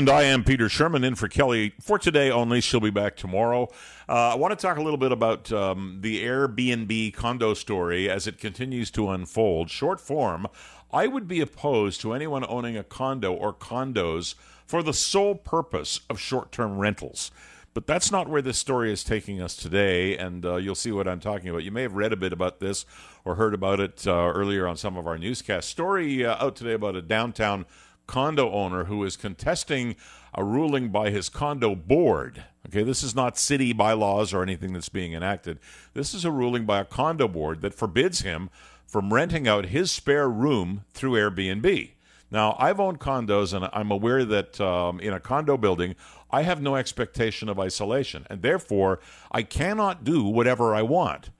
And I am Peter Sherman in for Kelly for today only. She'll be back tomorrow. Uh, I want to talk a little bit about um, the Airbnb condo story as it continues to unfold. Short form, I would be opposed to anyone owning a condo or condos for the sole purpose of short term rentals. But that's not where this story is taking us today, and uh, you'll see what I'm talking about. You may have read a bit about this or heard about it uh, earlier on some of our newscasts. Story uh, out today about a downtown condo owner who is contesting a ruling by his condo board. Okay, this is not city bylaws or anything that's being enacted. This is a ruling by a condo board that forbids him from renting out his spare room through Airbnb. Now, I've owned condos, and I'm aware that um, in a condo building, I have no expectation of isolation, and therefore I cannot do whatever I want.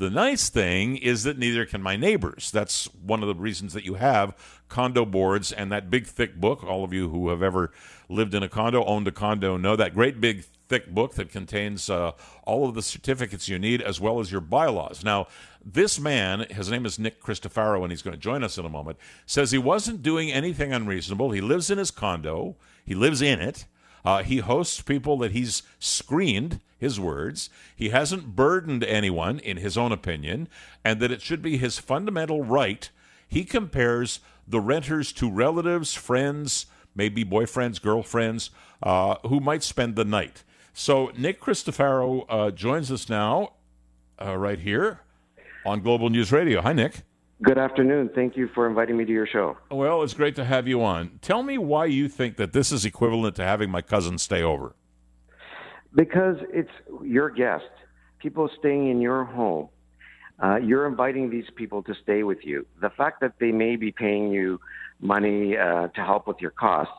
The nice thing is that neither can my neighbors. That's one of the reasons that you have condo boards and that big thick book. All of you who have ever lived in a condo, owned a condo, know that great big thick book that contains uh, all of the certificates you need as well as your bylaws. Now, this man, his name is Nick Cristofaro, and he's going to join us in a moment, says he wasn't doing anything unreasonable. He lives in his condo, he lives in it. Uh, he hosts people that he's screened, his words. He hasn't burdened anyone, in his own opinion, and that it should be his fundamental right. He compares the renters to relatives, friends, maybe boyfriends, girlfriends, uh, who might spend the night. So Nick Cristofaro uh, joins us now, uh, right here on Global News Radio. Hi, Nick. Good afternoon. Thank you for inviting me to your show. Well, it's great to have you on. Tell me why you think that this is equivalent to having my cousin stay over. Because it's your guest, people staying in your home. Uh, you're inviting these people to stay with you. The fact that they may be paying you money uh, to help with your costs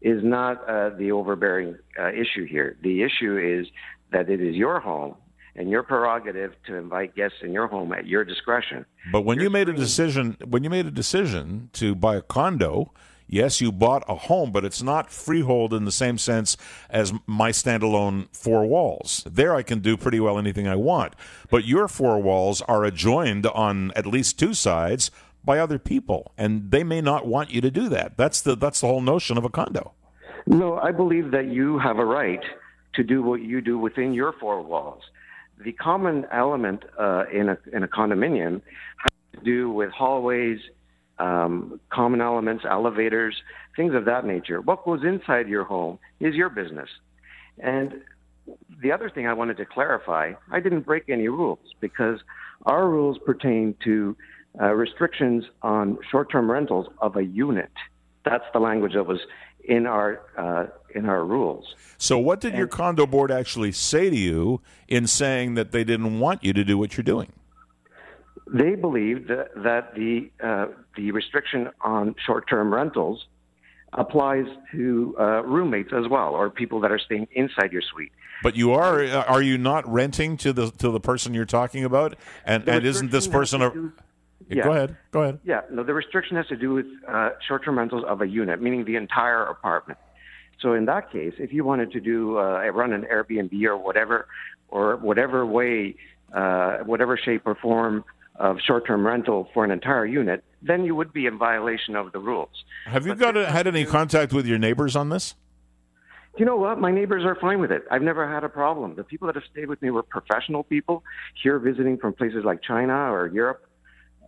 is not uh, the overbearing uh, issue here. The issue is that it is your home and your prerogative to invite guests in your home at your discretion. But when You're you made a decision, when you made a decision to buy a condo, yes, you bought a home, but it's not freehold in the same sense as my standalone four walls. There, I can do pretty well anything I want. But your four walls are adjoined on at least two sides by other people, and they may not want you to do that. That's the that's the whole notion of a condo. No, I believe that you have a right to do what you do within your four walls the common element uh, in a in a condominium has to do with hallways, um, common elements, elevators, things of that nature. What goes inside your home is your business. And the other thing I wanted to clarify, I didn't break any rules because our rules pertain to uh, restrictions on short-term rentals of a unit. That's the language that was in our uh, in our rules. So, what did and, your condo board actually say to you in saying that they didn't want you to do what you're doing? They believed that, that the uh, the restriction on short-term rentals applies to uh, roommates as well, or people that are staying inside your suite. But you are are you not renting to the to the person you're talking about? And and isn't this person a yeah. Go ahead. Go ahead. Yeah. No, the restriction has to do with uh, short-term rentals of a unit, meaning the entire apartment. So in that case, if you wanted to do uh, run an Airbnb or whatever, or whatever way, uh, whatever shape or form of short-term rental for an entire unit, then you would be in violation of the rules. Have you got a, had any contact with your neighbors on this? You know what? My neighbors are fine with it. I've never had a problem. The people that have stayed with me were professional people here visiting from places like China or Europe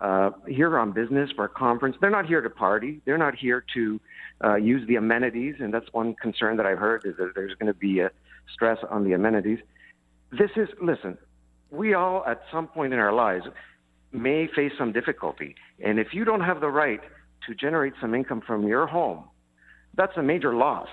uh, here on business for a conference. They're not here to party. They're not here to uh, use the amenities, and that's one concern that I've heard is that there's going to be a stress on the amenities. This is listen. We all, at some point in our lives, may face some difficulty, and if you don't have the right to generate some income from your home, that's a major loss,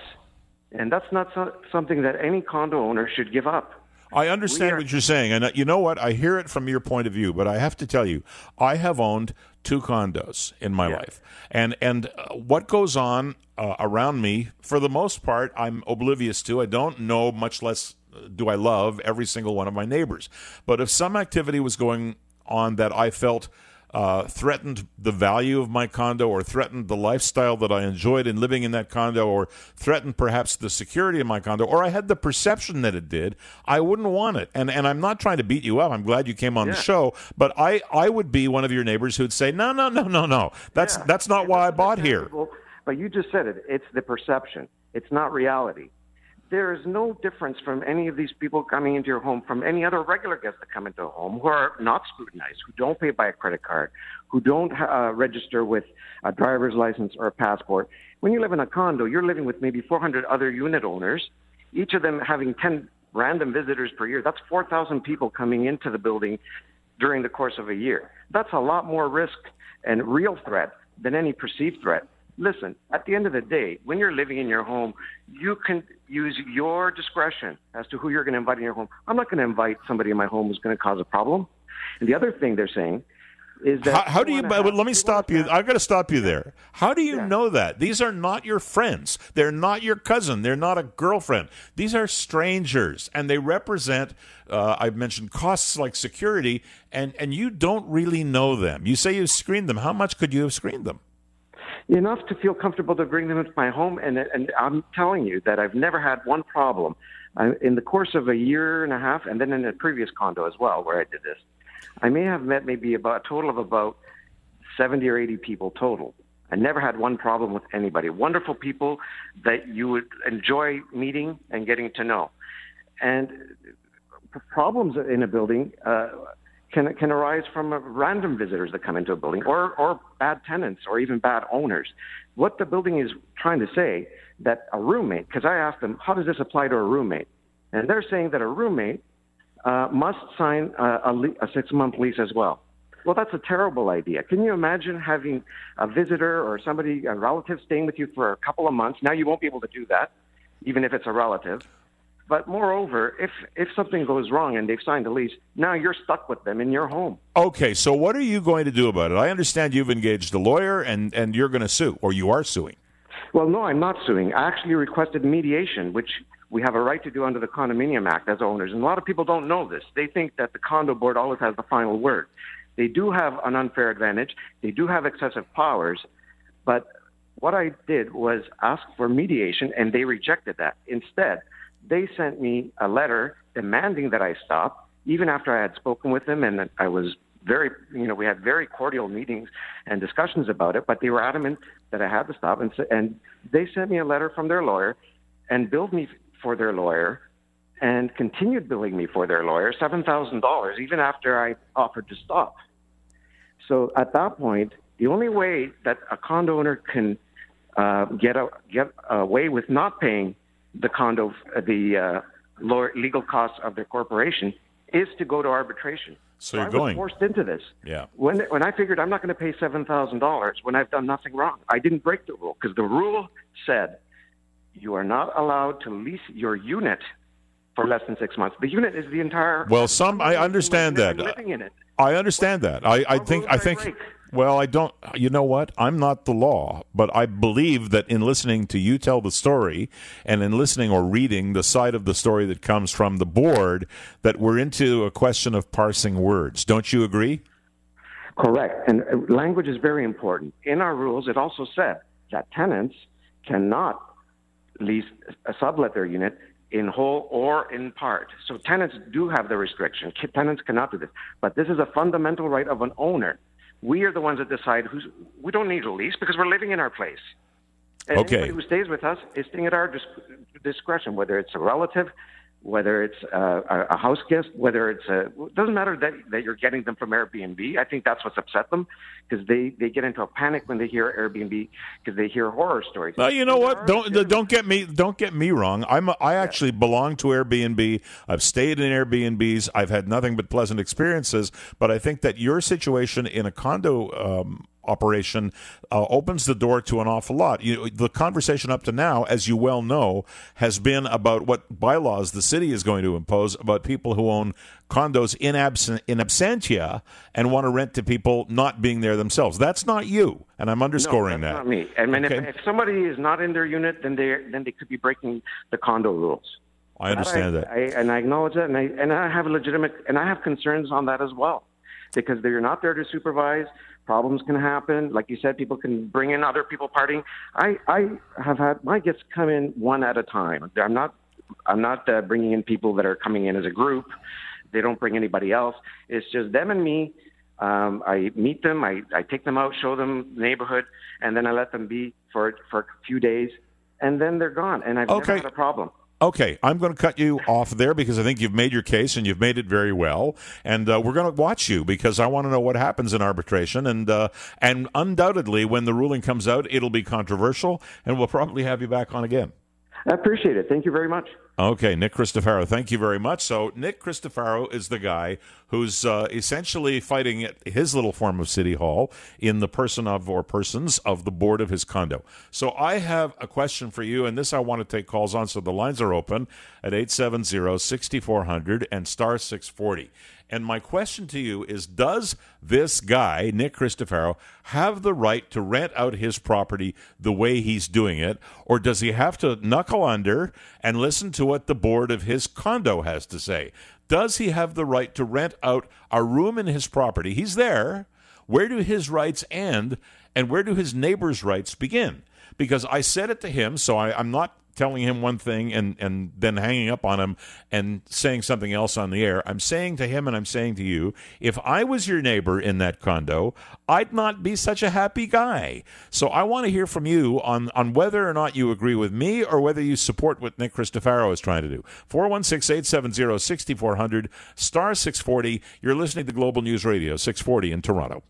and that's not so- something that any condo owner should give up. I understand are- what you're saying, and uh, you know what? I hear it from your point of view, but I have to tell you, I have owned two condos in my yeah. life, and and uh, what goes on uh, around me, for the most part, I'm oblivious to. I don't know, much less uh, do I love every single one of my neighbors. But if some activity was going on that I felt uh, threatened the value of my condo or threatened the lifestyle that I enjoyed in living in that condo or threatened perhaps the security of my condo or I had the perception that it did, I wouldn't want it. And and I'm not trying to beat you up. I'm glad you came on yeah. the show, but I I would be one of your neighbors who'd say, "No, no, no, no, no. That's yeah. that's not why I bought here." But you just said it. It's the perception. It's not reality. There is no difference from any of these people coming into your home from any other regular guests that come into a home who are not scrutinized, who don't pay by a credit card, who don't uh, register with a driver's license or a passport. When you live in a condo, you're living with maybe 400 other unit owners, each of them having 10 random visitors per year. That's 4,000 people coming into the building during the course of a year. That's a lot more risk and real threat than any perceived threat. Listen, at the end of the day, when you're living in your home, you can use your discretion as to who you're going to invite in your home. I'm not going to invite somebody in my home who's going to cause a problem. And the other thing they're saying is that how, how do you? But let me stop you. I've got to stop you there. How do you yeah. know that these are not your friends? They're not your cousin. They're not a girlfriend. These are strangers, and they represent. Uh, I've mentioned costs like security, and and you don't really know them. You say you screened them. How much could you have screened them? Enough to feel comfortable to bring them into my home, and and I'm telling you that I've never had one problem. Uh, in the course of a year and a half, and then in a previous condo as well, where I did this, I may have met maybe about a total of about 70 or 80 people total. I never had one problem with anybody. Wonderful people that you would enjoy meeting and getting to know. And problems in a building uh, can can arise from random visitors that come into a building, or or bad tenants, or even bad owners. What the building is trying to say that a roommate, because I asked them, how does this apply to a roommate? And they're saying that a roommate uh, must sign a, a, le- a six month lease as well. Well, that's a terrible idea. Can you imagine having a visitor or somebody, a relative, staying with you for a couple of months? Now you won't be able to do that, even if it's a relative. But moreover, if if something goes wrong and they've signed a lease, now you're stuck with them in your home. Okay, so what are you going to do about it? I understand you've engaged a lawyer and and you're going to sue, or you are suing. Well, no, I'm not suing. I actually requested mediation, which we have a right to do under the Condominium Act as owners. And a lot of people don't know this. They think that the condo board always has the final word. They do have an unfair advantage. They do have excessive powers. But what I did was ask for mediation, and they rejected that. Instead, they sent me a letter demanding that I stop, even after I had spoken with them and I was very, you know, we had very cordial meetings and discussions about it, but they were adamant that I had to stop. And, and they sent me a letter from their lawyer and billed me for their lawyer and continued billing me for their lawyer $7,000 even after I offered to stop. So at that point, the only way that a condo owner can uh, get a, get away with not paying the condo the uh, lower legal costs of their corporation is to go to arbitration. So you're I going forced into this. Yeah. When when I figured I'm not going to pay seven thousand dollars when I've done nothing wrong, I didn't break the rule because the rule said you are not allowed to lease your unit for less than six months. The unit is the entire. Well, some I understand that. Living in it. I understand that. I, I think I think. Well, I don't. You know what? I'm not the law, but I believe that in listening to you tell the story, and in listening or reading the side of the story that comes from the board, that we're into a question of parsing words. Don't you agree? Correct. And uh, language is very important. In our rules, it also said that tenants cannot lease a sublet their unit in whole or in part. So tenants do have the restriction. Tenants cannot do this. But this is a fundamental right of an owner. We are the ones that decide who's. We don't need a lease because we're living in our place. And okay. Anybody who stays with us is staying at our discretion, whether it's a relative, whether it's a, a house guest, whether it's a, it doesn't matter that, that you're getting them from Airbnb. I think that's what's upset them because they, they get into a panic when they hear Airbnb because they hear horror stories. Well, you know what? Don't don't get me don't get me wrong. I'm a, I actually yeah. belong to Airbnb. I've stayed in Airbnbs. I've had nothing but pleasant experiences. But I think that your situation in a condo um, operation uh, opens the door to an awful lot. You, the conversation up to now, as you well know, has been about what bylaws the city is going to impose about people who own condos in, absen- in absentia and want to rent to people not being there themselves. That's not you, and I'm underscoring no, that. Not me. I mean, okay. if, if, somebody is not in their unit, then they then they could be breaking the condo rules. I understand that, I, that. I, and I acknowledge that, and I and I have legitimate and I have concerns on that as well, because they're not there to supervise problems can happen. Like you said, people can bring in other people partying. I, I have had my guests come in one at a time. I'm not, I'm not uh, bringing in people that are coming in as a group. They don't bring anybody else. It's just them and me. Um, I meet them. I, I take them out, show them the neighborhood, and then I let them be for for a few days. and then they're gone, and I've Okay. never had a problem. Okay, I'm going to cut you off there because I think you've made your case and you've made it very well. And uh, we're going to watch you because I want to know what happens in arbitration. And uh, and undoubtedly, when the ruling comes out, it'll be controversial, and we'll probably have you back on again. I appreciate it. Thank you very much. Okay, Nick Cristofaro, thank you very much. So, Nick Cristofaro is the guy who's uh, essentially fighting his little form of City Hall in the person of or persons of the board of his condo. So, I have a question for you, and this I want to take calls on. So, the lines are open at 870 6400 and star 640. And my question to you is Does this guy, Nick Cristofaro, have the right to rent out his property the way he's doing it? Or does he have to knuckle under and listen to what the board of his condo has to say? Does he have the right to rent out a room in his property? He's there. Where do his rights end and where do his neighbors' rights begin? Because I said it to him, so I, I'm not telling him one thing and, and then hanging up on him and saying something else on the air. I'm saying to him and I'm saying to you, if I was your neighbor in that condo, I'd not be such a happy guy. So I want to hear from you on, on whether or not you agree with me or whether you support what Nick Cristofaro is trying to do. 416 870 6400, star 640. You're listening to Global News Radio, 640 in Toronto.